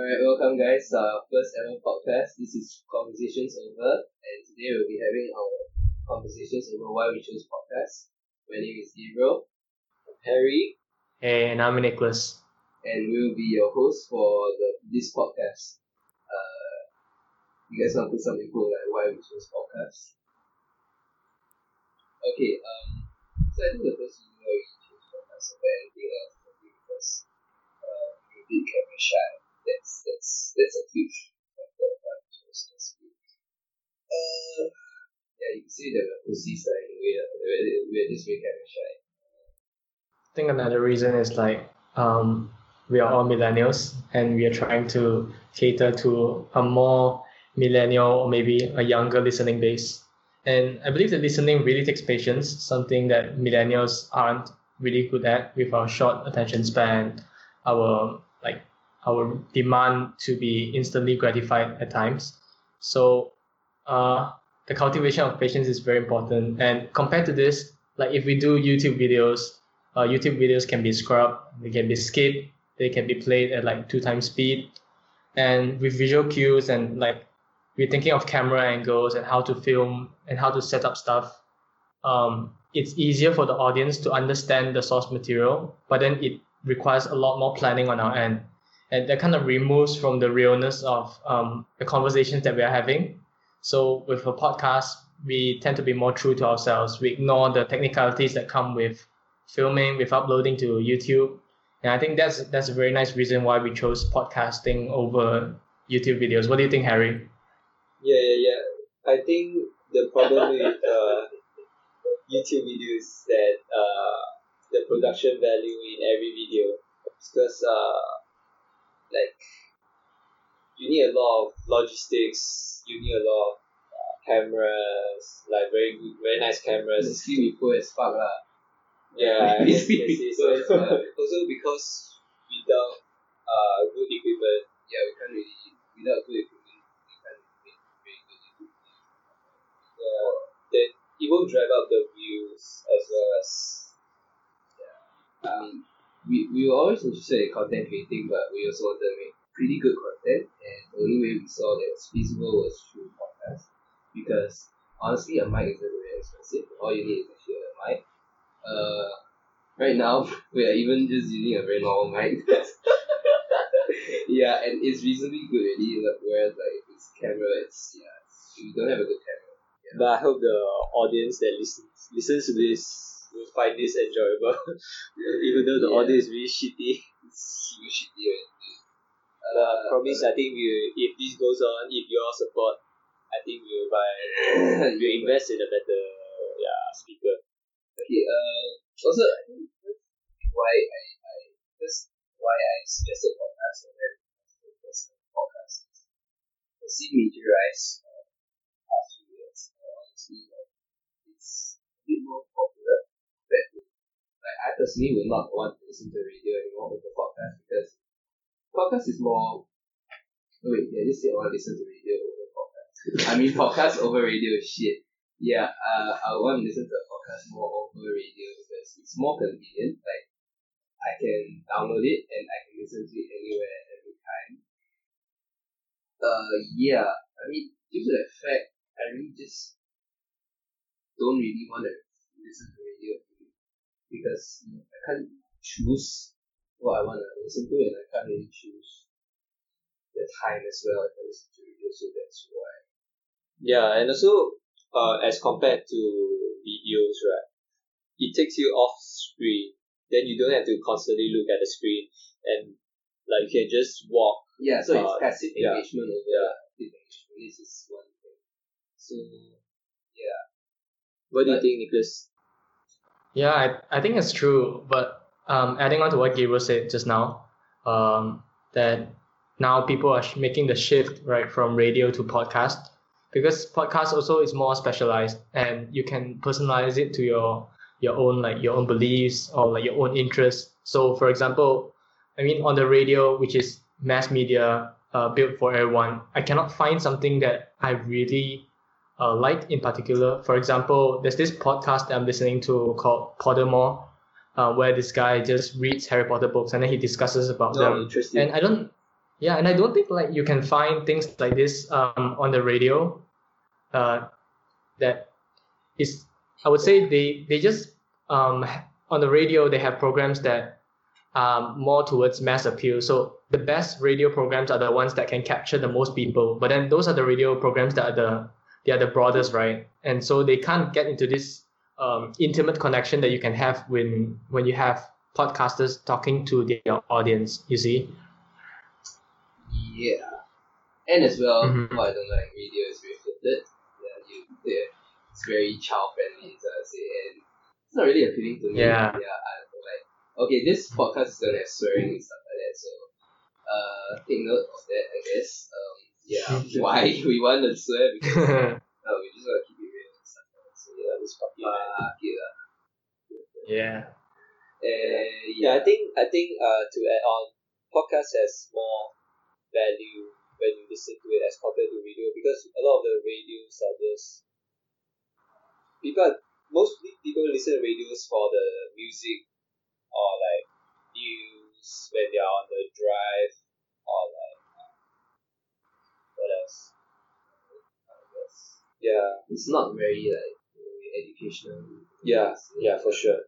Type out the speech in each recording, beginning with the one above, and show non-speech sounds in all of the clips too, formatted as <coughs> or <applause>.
Alright, welcome guys to our first ever podcast. This is Conversations Over, and today we'll be having our conversations over why we chose podcast. My name is Gabriel, I'm Harry. And I'm Nicholas. and we'll be your host for the this podcast. Uh, you guys want to put something cool like why we chose podcast? Okay, um, so I think the first reason why we chose podcast over anything else is because uh, we're a bit camera shy. That's that's that's a huge factor of we chose. Uh, yeah, you can say that we're we're we're, we're. I think another reason is like um, we are all millennials and we are trying to cater to a more millennial or maybe a younger listening base. And I believe that listening really takes patience, something that millennials aren't really good at with our short attention span, our like our demand to be instantly gratified at times. So uh, the cultivation of patience is very important. And compared to this, like if we do YouTube videos, uh, YouTube videos can be scrubbed, they can be skipped, they can be played at like two times speed, and with visual cues and like we're thinking of camera angles and how to film and how to set up stuff. Um, it's easier for the audience to understand the source material, but then it requires a lot more planning on our end, and that kind of removes from the realness of um, the conversations that we are having. So with a podcast, we tend to be more true to ourselves. We ignore the technicalities that come with filming, with uploading to YouTube. And I think that's that's a very nice reason why we chose podcasting over YouTube videos. What do you think, Harry? Yeah, yeah, yeah. I think the problem with uh, YouTube videos is that uh, the production value in every video because uh, like you need a lot of logistics, you need a lot of uh, cameras, like very good, very nice cameras. Basically, we poor as fuck lah. Yeah, yes, yes, yes. poor as also because without uh good equipment, yeah, we can't really without good equipment, we can't make very good YouTube. yeah, then it won't drive up the views as well as Um, we we were always interested in content creating, but we also wanted to make pretty good content, and the only way we saw that was feasible was through podcast. Because honestly, a mic isn't very expensive. All you need is actually a mic. Uh, right now <laughs> we are even just using a very normal mic. <laughs> yeah, and it's reasonably good already. Whereas like it's camera, it's yeah, we don't have a good camera. But I hope the audience that listens listens to this will find this enjoyable, <laughs> even though the Yeah. audio is really shitty. It's really shitty. Right? But I promise, I think we if this goes on, if you all support, I think we'll buy, <coughs> we'll invest in a better yeah speaker. Okay, uh, also, I think that's why I, I, that's why I suggested podcast and then podcast is has seen major rise uh, past few years. Uh, honestly, like, it's a bit more popular like, I personally would not want to listen to radio anymore over podcast because podcast is more, oh wait, yeah, just said I want to listen to radio over podcast. I mean, podcast over radio shit. Yeah, uh, I want to listen to a podcast more over radio because it's more convenient. Like, I can download it and I can listen to it anywhere, every time. Uh, yeah, I mean, due to that fact, I really just don't really want to listen to radio because I can't choose what I want to listen to and I can't really choose the time as well if I listen to radio, so that's why. Yeah, and also uh, as compared to videos, right? It takes you off screen. Then you don't have to constantly look at the screen, and like you can just walk. Yeah, so it's Uh, passive yeah. engagement over Yeah. active engagement. This is one thing. So yeah, What do you think, Nicholas? Yeah, I, I think it's true. But um, adding on to what Gabriel said just now, um, that now people are making the shift right from radio to podcast because podcast also is more specialized and you can personalize it to your your own like your own beliefs or like your own interests. So, for example, I mean on the radio, which is mass media uh, built for everyone, I cannot find something that I really uh, like in particular. For example, there's this podcast that I'm listening to called Pottermore, uh, where this guy just reads Harry Potter books and then he discusses about No, them. interesting. And I don't, yeah, and I don't think like you can find things like this um, on the radio. Uh, that is, I would say they they just um, on the radio they have programs that are more towards mass appeal. So the best radio programs are the ones that can capture the most people. But then those are the radio programs that are the they are the broadest, right? And so they can't get into this um, intimate connection that you can have when when you have podcasters talking to their audience. You see. Yeah, and as well, Mhm. what I don't like radio is very filtered. Yeah, you, yeah, it's very child friendly, so I say, and it's not really appealing to me. Yeah. yeah. I don't like. Okay, this podcast is gonna have swearing and stuff like that, so uh, take note of that, I guess. Um, yeah, <laughs> <laughs> why we want to swear because <laughs> no, we just want to keep it real and stuff like that. So yeah, fuck it, fuck it, uh, yeah. Yeah, I think I think uh to add on, podcast has more value when you listen to it as compared to radio because a lot of the radios are just people mostly people listen to radios for the music or like news when they are on the drive or like what else? I guess. Yeah, it's not very like educational. yeah, yeah, for sure.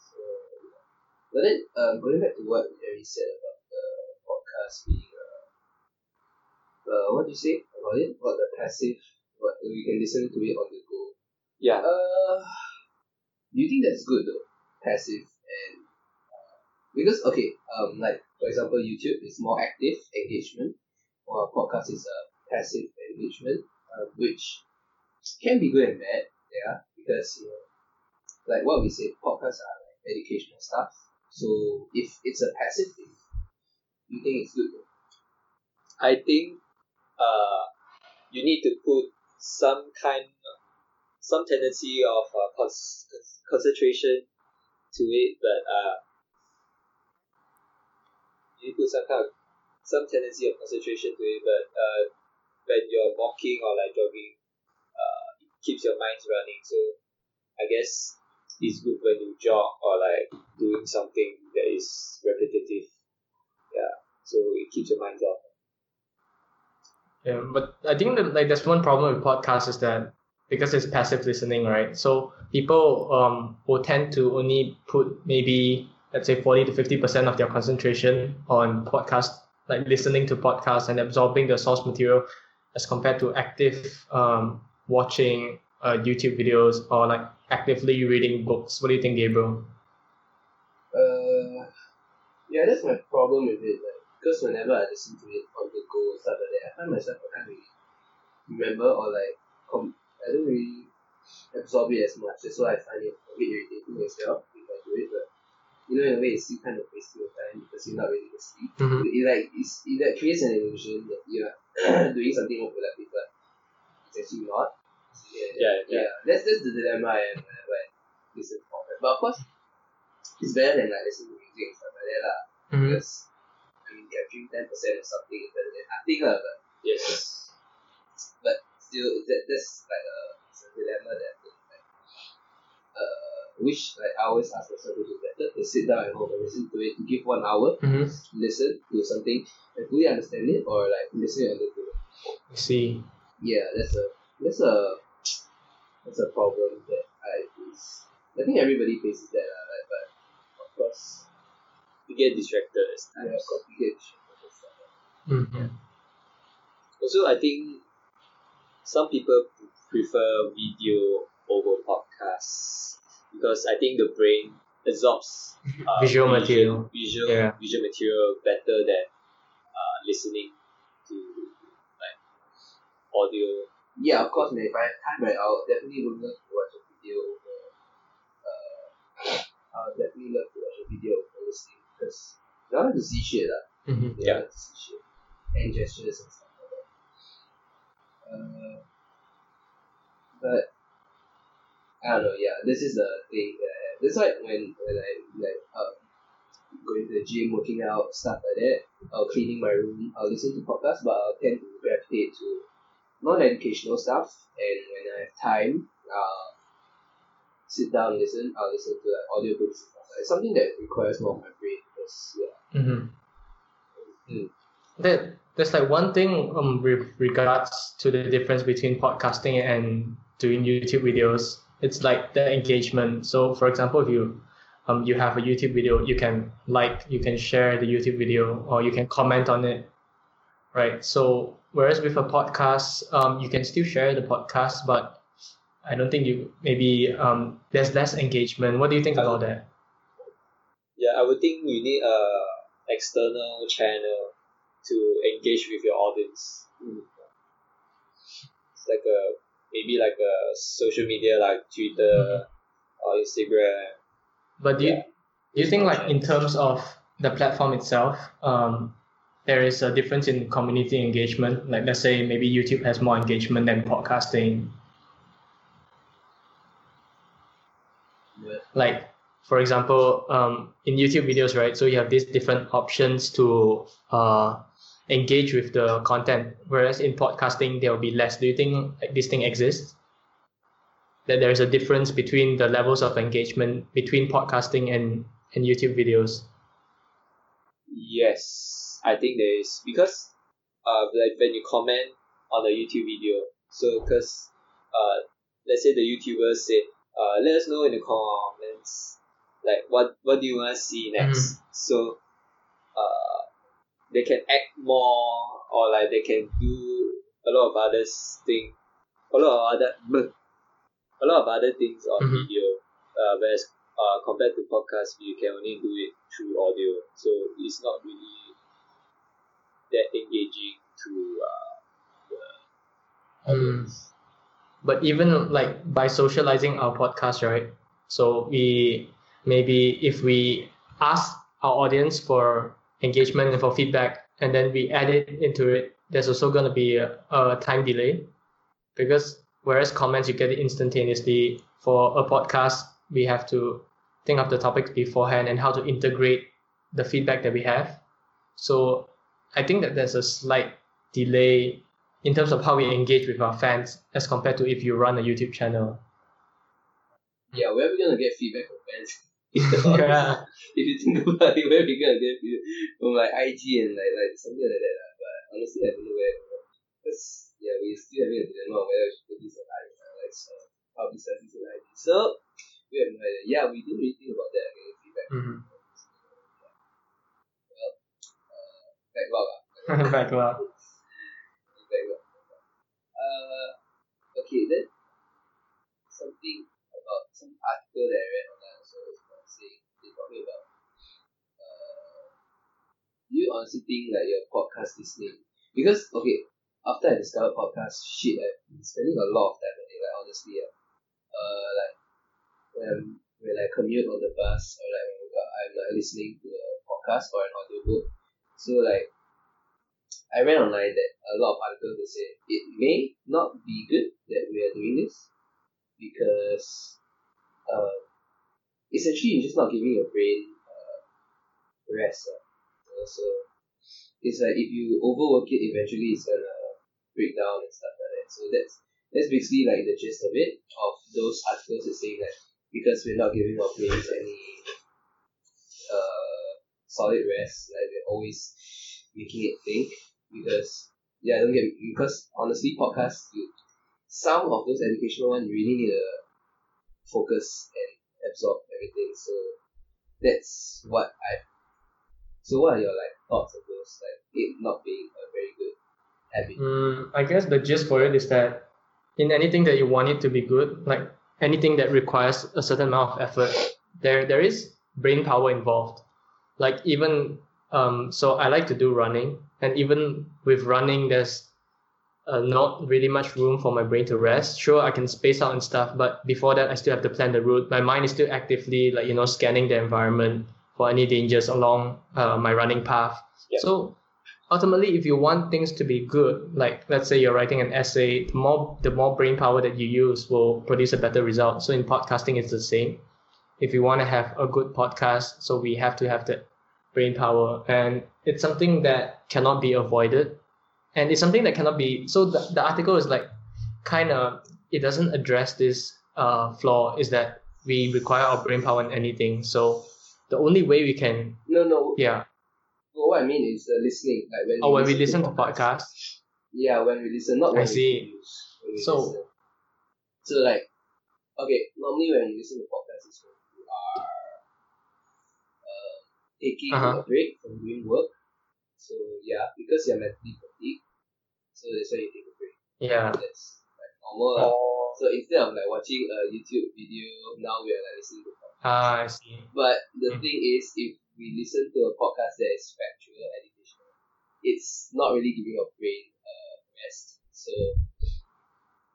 So, yeah. but then, um, going back to what Jerry said about the podcast being, uh, uh, what do you say about it? About the passive, what we can listen to it on the go. Yeah, Uh, do you think that's good though? Passive and uh, because okay, um, like for example, YouTube is more active engagement, while podcast is a passive engagement, uh, which can be good and bad. Yeah, because you know, like what we said, podcasts are like educational stuff. So if it's a passive thing, you think it's good? I think uh, you need to put some kind, of, some tendency of uh, cons- concentration to it, but uh, you put some kind of some tendency of concentration to it. But uh, when you're walking or like jogging, uh, it keeps your mind running. So I guess it's good when you jog or like doing something that is repetitive. Yeah, so it keeps your mind off. Yeah, but I think that like there's one problem with podcasts is that because it's passive listening, right? So people um will tend to only put maybe let's say forty to fifty percent of their concentration on podcast, like listening to podcasts and absorbing the source material, as compared to active um watching uh, YouTube videos or like actively reading books. What do you think, Gabriel? Uh, yeah, that's my problem with it. Like, because whenever I listen to it on the go stuff like that, I find myself I can't really remember or like com- I don't really absorb it as much. That's why I find it a bit irritating as well if I do it. But you know, in a way, it's still kind of wasting your time because you're not really listening. Mhm. It like it's, it like creates an illusion that you're <clears throat> doing something more productive, but it's actually not. Yeah, yeah. That's that's the dilemma I am whenever I listen to podcast. But of course, it's better than like listening to music and stuff like that lah. Mhm. Because I mean, capturing ten percent of something is better than nothing lah. But Yes. but still, that that's like a, it's a dilemma that I think, like uh, which like I always ask myself, which is better to sit down at home and listen to it, to give one hour, Mhm. listen to something and fully understand it, or like listen and understand it. I see. Yeah, that's a that's a that's a problem that I face. I think everybody faces that, lah. Like, but of course, You get distracted as yeah, times. of course, we get distracted and stuff. Mhm. Also, I think some people prefer video over podcasts because I think the brain absorbs <laughs> uh, Visual vision- material. visual Yeah. visual material better than uh, listening to like audio. Yeah, of course, man. If I have time, right, I'll definitely would love to watch a video over. Uh, I'll definitely love to watch a video over listening because I like to see shit, lah. Mhm. Yeah, Yeah. I like to see shit and gestures and stuff like that. Uh, but I don't know. Yeah, this is the thing that I have. That's why when when I like um, going to the gym, working out, stuff like that, or cleaning my room, I'll listen to podcasts, but I'll tend to gravitate to non-educational stuff. And when I have time, I'll sit down and listen. I'll listen to like audiobooks. It's something that requires more of my brain because yeah. Mhm. Mm. that there's like one thing um with regards to the difference between podcasting and doing YouTube videos. It's like the engagement. So for example, if you um you have a YouTube video, you can like, you can share the YouTube video, or you can comment on it, right? So whereas with a podcast, um you can still share the podcast, but I don't think you maybe um there's less engagement. What do you think about that? Yeah, I would think you need a external channel to engage with your audience. It's like a maybe like a social media like Twitter or Instagram. But do you do you think like in terms of the platform itself, um, there is a difference in community engagement? Like let's say maybe YouTube has more engagement than podcasting. Yeah. Like for example, um, in YouTube videos, right? So you have these different options to uh, engage with the content, whereas in podcasting there will be less. Do you think like, this thing exists? That there is a difference between the levels of engagement between podcasting and, and YouTube videos. Yes, I think there is because uh like when you comment on a YouTube video, so because uh let's say the YouTuber said uh let us know in the comments like what what do you want to see next. So uh they can act more or like they can do a lot of other thing, a lot of other <laughs> a lot of other things on Mhm. video. Uh, whereas uh, compared to podcast, you can only do it through audio, so it's not really that engaging to uh, the audience. But even like by socializing our podcast, right? So we maybe if we ask our audience for engagement and for feedback, and then we add it into it, there's also going to be a, a time delay. Because whereas comments you get it instantaneously. For a podcast we have to think of the topics beforehand and how to integrate the feedback that we have. So i think that there's a slight delay in terms of how we engage with our fans as compared to if you run a youtube channel. Yeah, where are we gonna get feedback from fans? Yeah <laughs> if you think about it, where are we gonna get from like IG and like like something like that? lah. But honestly, I don't know where. Because yeah, we still having a dilemma whether we should put this on IG, uh, like so, publicize this on IG. So we have no idea. Yeah, we didn't really think about that. Getting feedback. Mhm. Backlog. ah. <laughs> backlog Backlog. Uh, okay then. Something about some article that I read online also is about saying they talking about uh, you honestly think like your podcast listening because okay after I discovered podcast shit I've been spending a lot of time on it like honestly uh, uh like when when I commute on the bus or like I'm like listening to a podcast or an audiobook so like I read online that a lot of articles they say it may not be good that we are doing this because uh, essentially you're just not giving your brain uh, rest. Uh. So it's like if you overwork it, eventually it's gonna break down and stuff like that. So that's that's basically like the gist of it. Of those articles that saying that because we're not giving our brains any uh, solid rest, like we're always making it think. Because yeah, I don't get because honestly, podcasts you some of those educational ones you really need to focus and absorb everything. So that's what I. So what are your like thoughts of those like it not being a very good habit? Mm, I guess the gist for it is that in anything that you want it to be good, like anything that requires a certain amount of effort, there there is brain power involved. Like even um, so, I like to do running, and even with running, there's uh, not really much room for my brain to rest. Sure, I can space out and stuff, but before that, I still have to plan the route. My mind is still actively like you know scanning the environment for any dangers along uh, my running path. Yeah. So ultimately if you want things to be good like let's say you're writing an essay the more the more brain power that you use will produce a better result. So in podcasting it's the same. If you want to have a good podcast so we have to have the brain power. And it's something that cannot be avoided. And it's something that cannot be so the, the article is like kind of it doesn't address this uh, flaw is that we require our brain power in anything. So the only way we can No, no. yeah Well, what I mean is the listening, like when. Oh, when we listen to podcasts. Yeah, when we listen, not when I see. we produce. When we So- listen. So like, okay, normally when you listen to podcasts, is when you are uh, taking Uh-huh. a break from doing work. So yeah, because you're mentally fatigued, so that's why you take a break. Yeah. That's normal. Or So instead of like watching a YouTube video, now we are like listening to podcast. Ah, I see. But the Mm. thing is, if we listen to a podcast that is factual, educational, it's not really giving our brain uh, rest. So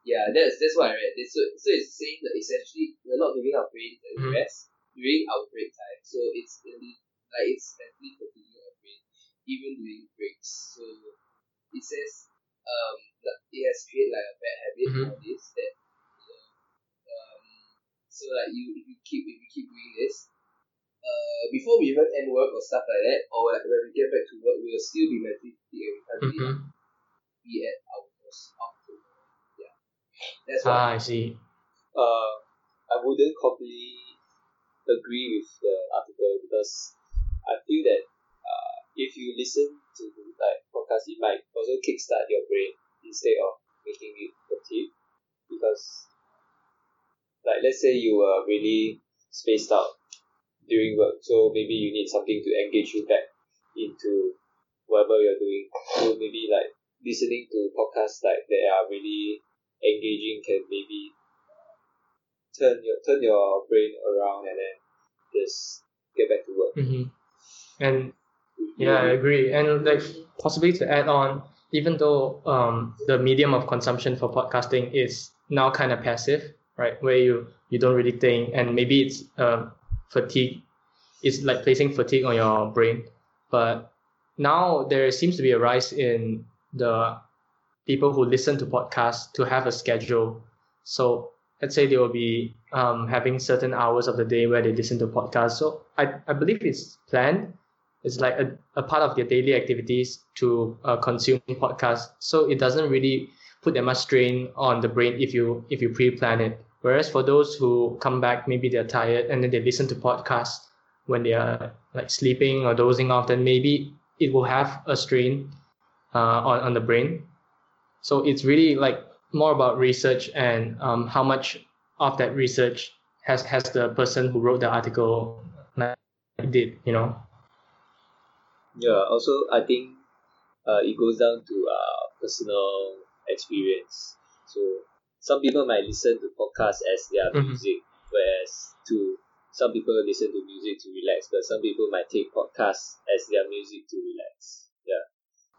yeah, that's that's what I read. This, so, so it's saying that essentially we're not giving our brain any Mhm. rest during our break time. So it's like it's mentally fatiguing our brain even during breaks. So it says um that it has created like a bad habit Mhm. nowadays that you know, um so like you if you keep if you keep doing this uh, before we even end work or stuff like that, or like when we get back to work, we'll still be mentally fatigued and we Mm-hmm. be at our most optimal. Yeah, that's what. Ah, I see. uh, I wouldn't completely agree with the article because I feel that uh, if you listen to like podcast, it might also kickstart your brain instead of making it fatigue. Because, like, let's say you were really spaced out during work, so maybe you need something to engage you back into whatever you're doing. So maybe like listening to podcasts like that are really engaging can maybe turn your turn your brain around and then just get back to work. Mm-hmm. And yeah, I agree. And like possibly to add on, even though um, the medium of consumption for podcasting is now kind of passive, right, where you you don't really think, and maybe it's uh, fatigue, it's like placing fatigue on your brain. But now there seems to be a rise in the people who listen to podcasts to have a schedule. So let's say they will be um, having certain hours of the day where they listen to podcasts. So I, I believe it's planned. It's like a, a part of their daily activities to uh, consume podcasts. So it doesn't really put that much strain on the brain if you if you pre-plan it. Whereas for those who come back, maybe they're tired and then they listen to podcasts when they are like sleeping or dozing off, then maybe it will have a strain uh, on, on the brain. So it's really like more about research and um, how much of that research has has the person who wrote the article did, you know. Yeah. Also, I think uh, it goes down to uh, personal experience. So some people might listen to podcasts as their Mhm. music, whereas to some people listen to music to relax, but some people might take podcasts as their music to relax. Yeah.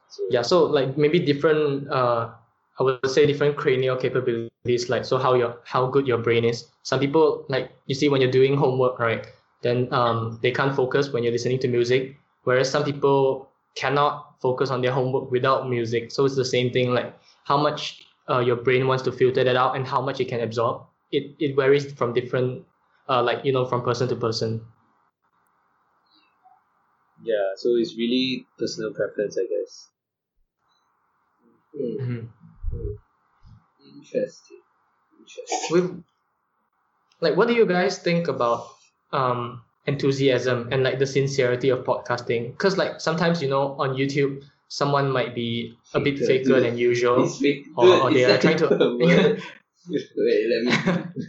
So Yeah, so like maybe different uh I would say different cranial capabilities, like so how your how good your brain is. Some people like you see when you're doing homework, right? Then um they can't focus when you're listening to music. Whereas some people cannot focus on their homework without music. So it's the same thing, like how much uh, your brain wants to filter that out and how much it can absorb. It it varies from different uh like you know from person to person. yeah. So it's really personal preference, I guess. Hmm, Mhm. interesting. Interesting. with like what do you guys think about um enthusiasm and like the sincerity of podcasting because like sometimes you know on youtube someone might be a bit Faker, dude. than usual fake. or, Dude, or they are trying to? <laughs> Wait, let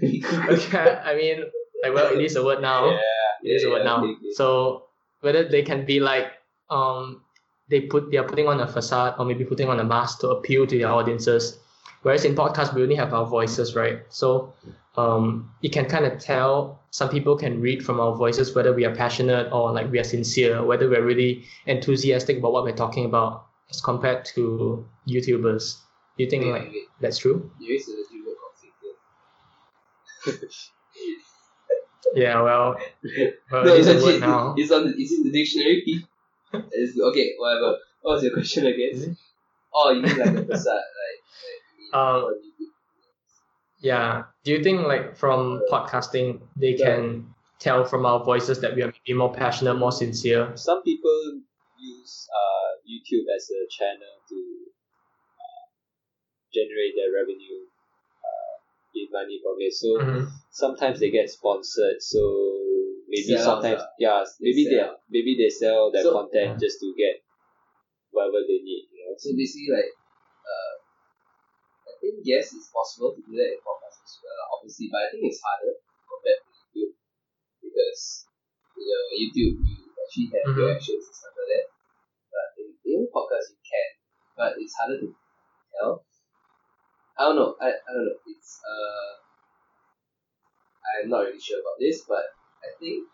me. <laughs> okay i mean like well it is a word now Yeah, it is a word yeah, now okay, okay. so whether they can be like um they put they are putting on a facade or maybe putting on a mask to appeal to their audiences whereas in podcast we only have our voices right so um you can kind of tell some people can read from our voices whether we are passionate or like we are sincere whether we're really enthusiastic about what we're talking about as compared to youtubers you think Wait, like wait, wait. that's true There is a YouTuber called yeah well, <laughs> well No, it is a legit, word now It's on. The, it's in the dictionary. <laughs> it's, okay, whatever. What was your question again? Oh, you mean like the facade, like, like Um. Yeah. Do you think like from podcasting they Yeah. can tell from our voices that we are maybe more passionate, more sincere? Some people use uh, YouTube as a channel to uh, generate their revenue, uh, get money from it. So Mhm. sometimes they get sponsored. So maybe Sell, sometimes yeah maybe they sell. maybe they sell their So- content just to get whatever they need. You know. So basically, like, uh, I think yes, it's possible to do that in podcasts as well, obviously, but I think it's harder compared to YouTube because you know YouTube you actually have your Mhm. actions and stuff like that. But in, in podcasts you can, but it's harder to tell. I don't know. I, I don't know. It's uh, I'm not really sure about this, but I think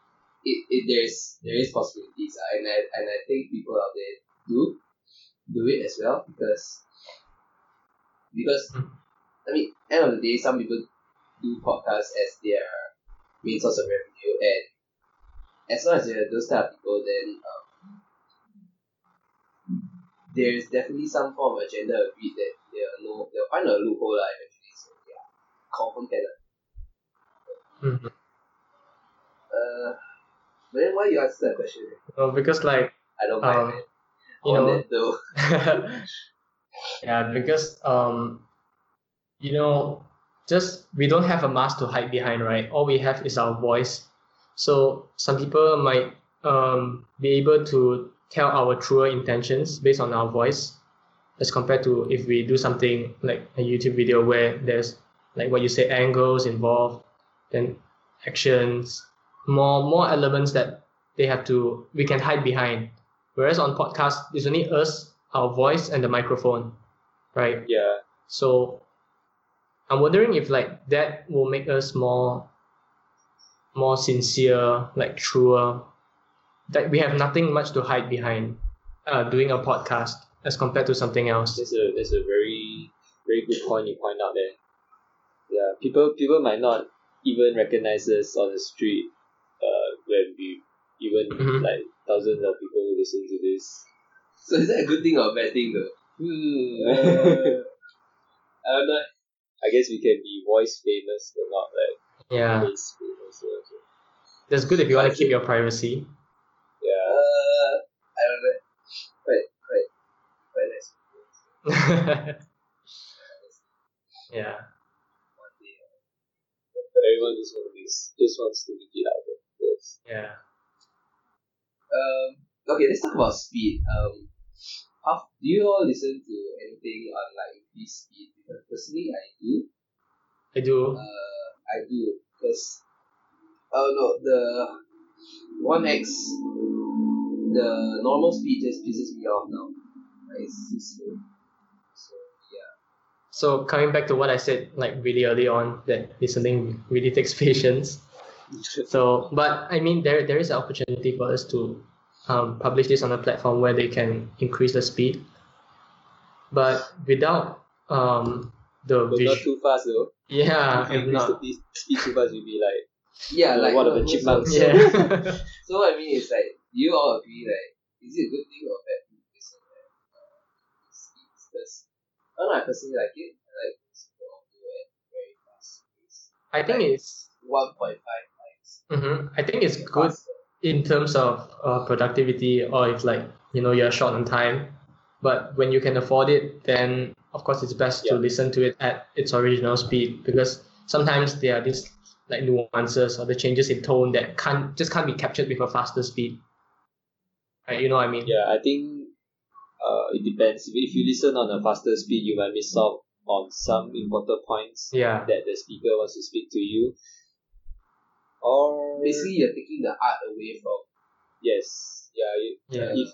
it, it there's there is possibilities, uh, and I and I think people out there do do it as well because because Mm. I mean end of the day some people do podcasts as their main source of revenue and as long as they're those type of people then um, there's definitely some form of agenda agreed that they'll know they'll find a loophole lah eventually so yeah confirm can lah. Mhm. uh but then why you ask that question Well, because like I don't mind Um, man. you know though <laughs> <laughs> yeah because um you know just we don't have a mask to hide behind right? All we have is our voice. So some people might um be able to tell our truer intentions based on our voice as compared to if we do something like a youtube video where there's like what you say angles involved then actions more more elements that they have to we can hide behind. Whereas on podcast it's only us our voice and the microphone right Yeah. so i'm wondering if like that will make us more more sincere like truer that we have nothing much to hide behind uh, doing a podcast as compared to something else That's a that's a very very good point you point out there. Yeah, people people might not even recognize us on the street. Uh, when we even Mhm. like thousands of people who listen to this. So is that a good thing or a bad thing though Hmm. uh, <laughs> I don't know I guess we can be voice famous, but not like yeah face famous. Also. that's good if you want to keep your privacy Yeah. Uh, I don't know. Quite, quite, quite nice. <laughs> yeah One. Everyone just wants to just wants to make it out there. Yes. yeah Um. Okay, let's talk about speed. Um. How do you all listen to anything on like increased speed? Because personally, I do. i do Uh, I do because. Oh no, the one X. The normal speed just pisses me off now. Like, It's too slow. So yeah. so coming back to what i said like really early on that listening really <laughs> takes patience So, but I mean, there there is an opportunity for us to um, publish this on a platform where they can increase the speed, but without um, the But not too fast though. Yeah, If if increase not. the speed- speed too fast, you'll be like Yeah, like one of no, the so- chipmunks. So, Yeah. <laughs> so what I mean is like, do you all agree like, is it a good thing or a bad thing to listen at uh, speeds? Because I don't know, I personally like it. I like to listen to audio at very fast pace. I think it's. One point five times. mhm, I think it's good faster. In terms of uh, productivity or if like you know you're short on time but when you can afford it then of course it's best to listen to it at its original speed because sometimes there are these like nuances or the changes in tone that can't just can't be captured with a faster speed right you know what i mean Yeah, I think uh, it depends. If if you listen on a faster speed, you might miss out on some important points yeah that the speaker wants to speak to you. Or Basically, you're taking the art away from yes, yeah. You, yeah If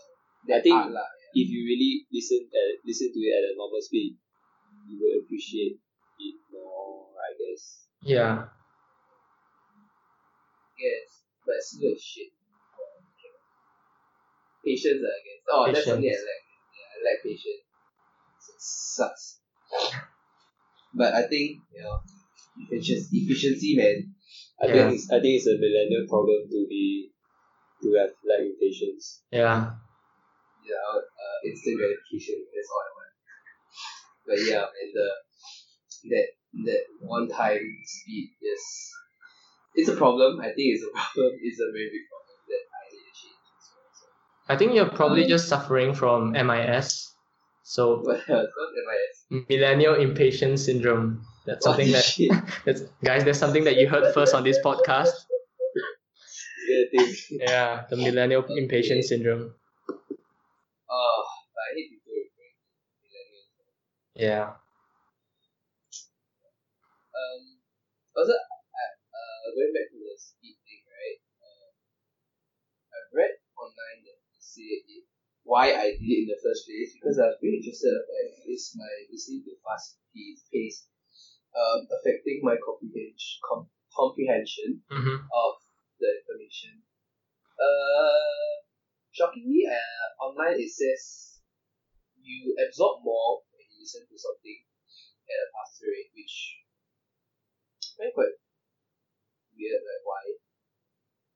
the I think- art lah. if you really listen at listen to it at a normal speed, you will appreciate it more. I guess. yeah Yes, but slow as shit. Patience, I guess. Oh, that's something I like. Yeah, I like patience. It sucks. <laughs> But I think you know, efficiency, efficiency, man. I Yeah. think it's I think it's a millennial problem to be to have lack of patience. yeah You know, uh, instant gratification. That's all I want. But yeah, and the that that one time speed is it's a problem. I think it's a <laughs> problem. It's a very big problem that I need to change. as well, So. i think you're probably just suffering from mis so <laughs> What else? What am I? millennial impatience syndrome that's something that shit? <laughs> that's guys that's something that you heard first on this podcast. Yeah, the millennial impatience syndrome. Oh, I hate people referring to millennials. Yeah. Um, also, I- uh, going back to the speed thing, right? Uh, I've read online that they say it, why I did it in the first place because I was very interested like is my listening to fast pace um, affecting my comprehension com- comprehension Mm-hmm. of the information. Uh, shockingly, uh, online it says you absorb more when you listen to something at a faster rate, which I find quite weird. Like why?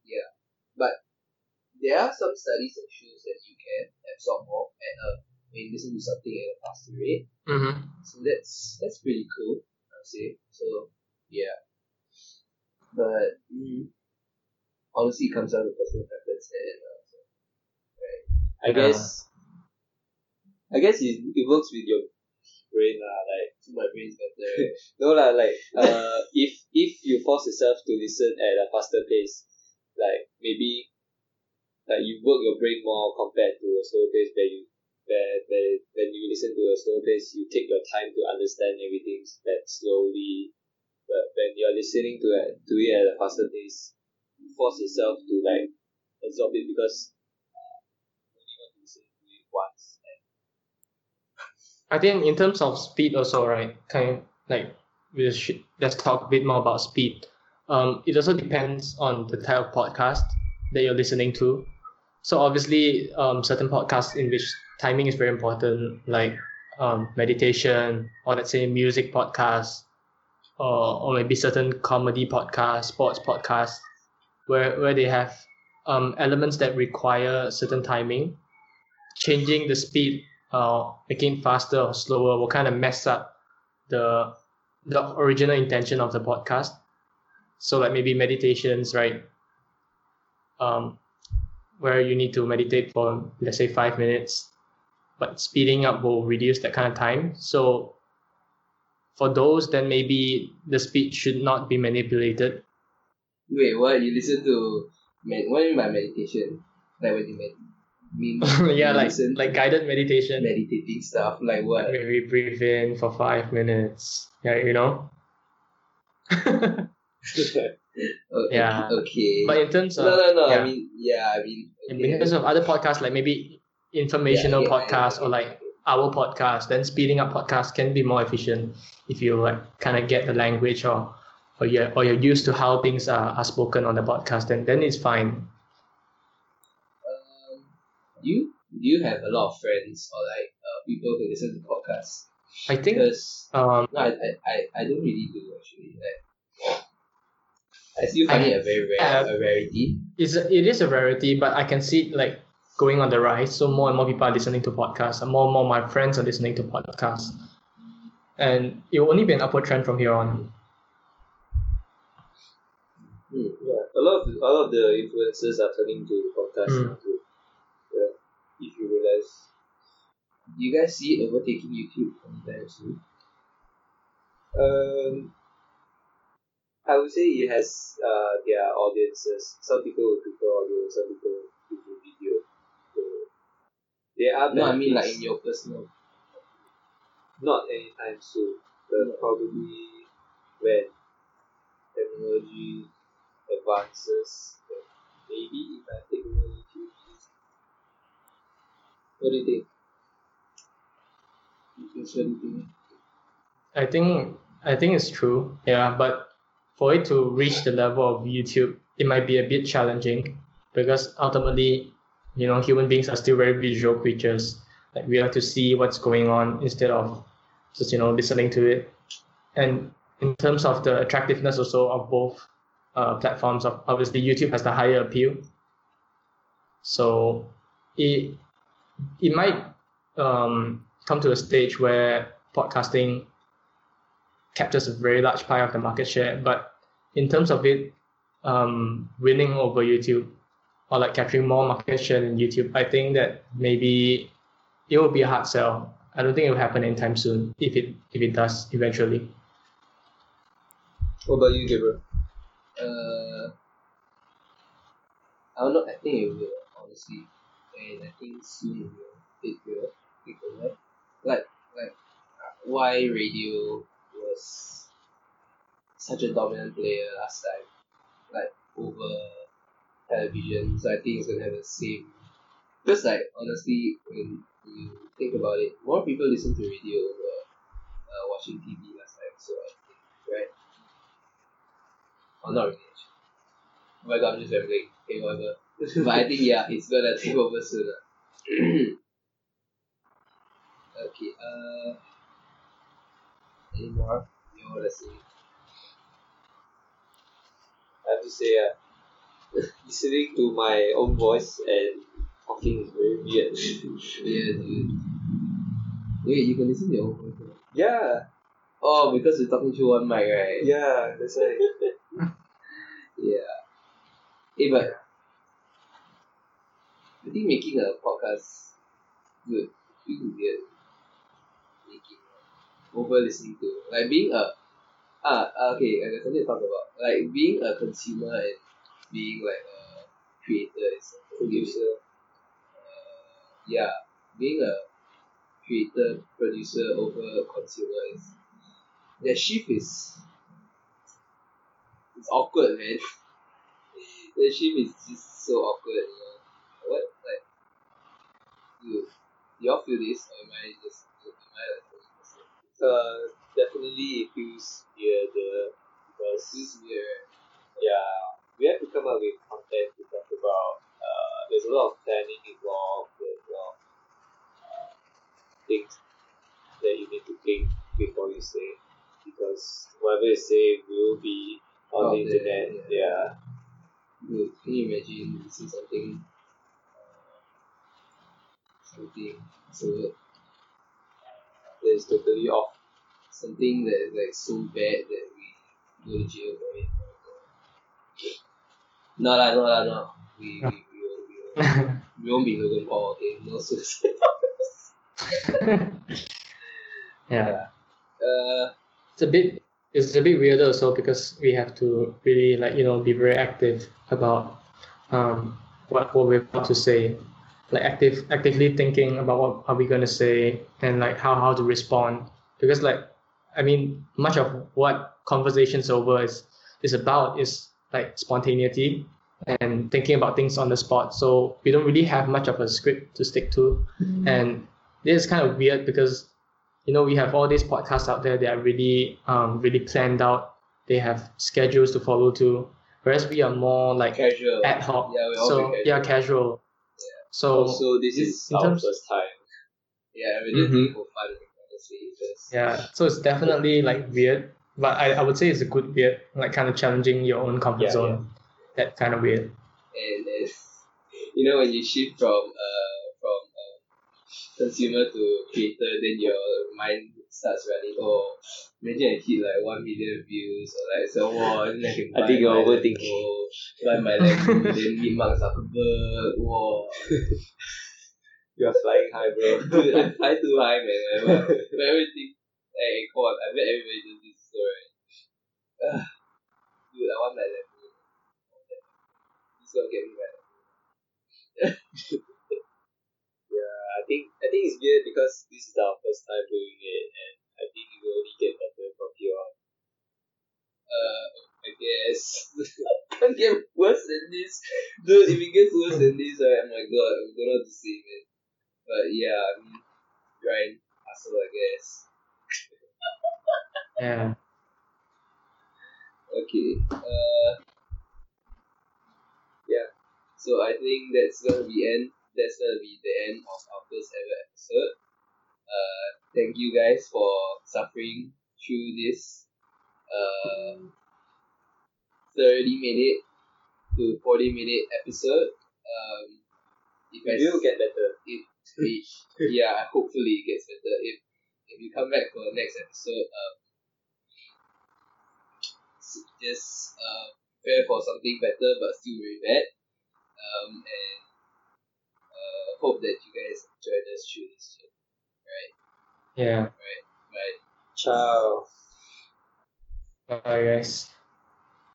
Yeah, but there are some studies that shows that you can absorb more at a when you listen to something at a faster rate. Mm-hmm. So that's that's pretty cool. Say. So yeah. But mm, honestly, it comes down to personal preference and uh, so, right. I guess. I guess it, it works with your brain lah. Like So my brain's better. <laughs> no lah. Like uh, <laughs> if if you force yourself to listen at a faster pace, like maybe, like you work your brain more compared to a slow pace where you where, where when you listen to a slow pace, you take your time to understand everything that slowly. But when you're listening to it to it at a faster pace, you force yourself to like absorb it because uh, you only want to listen to it once. I think in terms of speed also, right? Kind of like we should let's talk a bit more about speed. Um, it also depends on the type of podcast that you're listening to. So obviously, um, certain podcasts in which timing is very important, like um, meditation or let's say music podcasts, or or maybe certain comedy podcasts, sports podcasts, where where they have um, elements that require certain timing. Changing the speed uh, making faster or slower will kind of mess up the the original intention of the podcast. So like maybe meditations, right? Um, where you need to meditate for let's say five minutes, but speeding up will reduce that kind of time. So for those, then maybe the speed should not be manipulated. Wait, what? You listen to med- what do you mean by meditation? Like when you med- mean <laughs> yeah, like like guided meditation. meditating stuff. Like what? Maybe breathe in for five minutes. Yeah, you know. <laughs> <laughs> Okay, Yeah. Okay. but in terms of no, no, no. yeah. I mean, yeah. I mean, in terms of other podcasts like maybe informational Yeah, yeah, podcasts yeah, or like our podcast, then speeding up podcasts can be more efficient if you like kind of get the language or or you're or you're used to how things are, are spoken on the podcast, then then it's fine. Um, do you do you have a lot of friends or like uh, people who listen to podcasts? I think Because um no, I, I, I, don't really do actually. Like, I still find I it a very rare have- a rarity. it's a, it is a rarity, but I can see like going on the rise. So more and more people are listening to podcasts, and more and more my friends are listening to podcasts, and it will only be an upward trend from here on. Hmm. Yeah, a lot of a lot of the influencers are turning to podcasts Mm. now too. Yeah, if you realize. Do you guys see it overtaking YouTube anytime soon? Um, I would say it has uh their audiences. Some people will prefer audio, some people prefer video. So there are No, I mean like in your personal. not anytime soon, but probably when technology advances, maybe it might take over YouTube. What do you think? You can anything. I think I think it's true. Yeah, but for it to reach the level of YouTube, it might be a bit challenging because ultimately, you know, human beings are still very visual creatures. Like we have to see what's going on instead of just you know listening to it. And in terms of the attractiveness also of both uh, platforms, of obviously YouTube has the higher appeal. So it it might um, come to a stage where podcasting captures a very large pie of the market share. But in terms of it um, winning over YouTube or like capturing more market share in YouTube, I think that maybe it will be a hard sell. I don't think it will happen anytime soon if it if it does eventually. What about you, Gabriel? Uh, I don't know. I think it will honestly, and I think soon it will. It will take over. Like like why radio was such a dominant player last time, like over television. So I think it's gonna have the same. Because like honestly, when you think about it, more people listen to radio over uh, watching TV last time. So I think right. Oh, not really. Actually. Oh my god, I'm just rambling. Okay, whatever. <laughs> but I think yeah, it's gonna take over soon. lah. <clears throat> okay. Uh. Any more? You wanna say? I have to say, uh, listening to my own voice and talking is very weird. Yeah, dude. Wait, you can listen to your own voice. right? yeah, Oh, because you're talking through one mic, right? yeah, that's why. <laughs> Yeah. Hey, but I think making a podcast good. Feel weird. Making over listening to like being a ah okay. I got something to talk about. Like being a consumer and being like a creator is producer. Uh, yeah, being a creator producer over consumer is the shift is it's awkward, man. <laughs> the shift is just so awkward, you know. What like you y'all feel this or am I just am I like the? Uh, definitely it feels weird uh, because This is weird. yeah, we have to come up with content to talk about. Uh, there's a lot of planning involved. There's a lot of uh, things that you need to think before you say, because whatever you say will be on Out the there, internet. yeah. Yeah. Dude, can you imagine this is something uh, something so that is totally off. Something that is like so bad that we go to jail for it. No lah, no lah, no. We we, we, won't, we, won't, <laughs> we won't be Logan Paul, okay? No suicide. <laughs> yeah. Uh, it's a bit it's a bit weirder also because we have to really like you know be very active about um what what we're about to say like active actively thinking about what are we going to say and like how how to respond because like i mean much of what conversations over is is about is like spontaneity and thinking about things on the spot so we don't really have much of a script to stick to and this is kind of weird because you know we have all these podcasts out there that are really um really planned out they have schedules to follow to whereas we are more like casual. ad hoc Yeah, we all so be yeah casual. casual so Also, this is our terms- first time. Yeah, we're just Mhm. doing it for fun, honestly. Because yeah so it's definitely like weird but I, I would say it's a good weird like kind of challenging your own comfort Yeah, zone. that kind of weird. And as you know when you shift from uh from uh, consumer to creator then your mind starts running oh imagine I hit like one million views or like so wow then I can I buy think you're my overthinking. Lambo, buy my Lambo then meet Mark Zuckerberg wow <laughs> You are flying high, bro. <laughs> dude I fly too high man whenever <laughs> whenever think hey come on I bet everybody does this so right <sighs> dude I want my Lambo this gonna get me my <laughs> I think I think it's weird because this is our first time doing it, and I think it will only get better from here on. Uh, I guess. Can't get worse than this. Dude, if it gets worse than this, right, oh my god, I'm gonna have to man. But yeah, I mean, grind, hustle, I guess. <laughs> yeah Okay, uh, yeah. So I think that's gonna be end. That's gonna be the end of our first ever episode. Uh, thank you guys for suffering through this. Uh, thirty minute to forty minute episode. Um, if I It will get better. it, it yeah, hopefully it gets better. If if you come back for the next episode, um, just uh, prepare for something better but still very bad.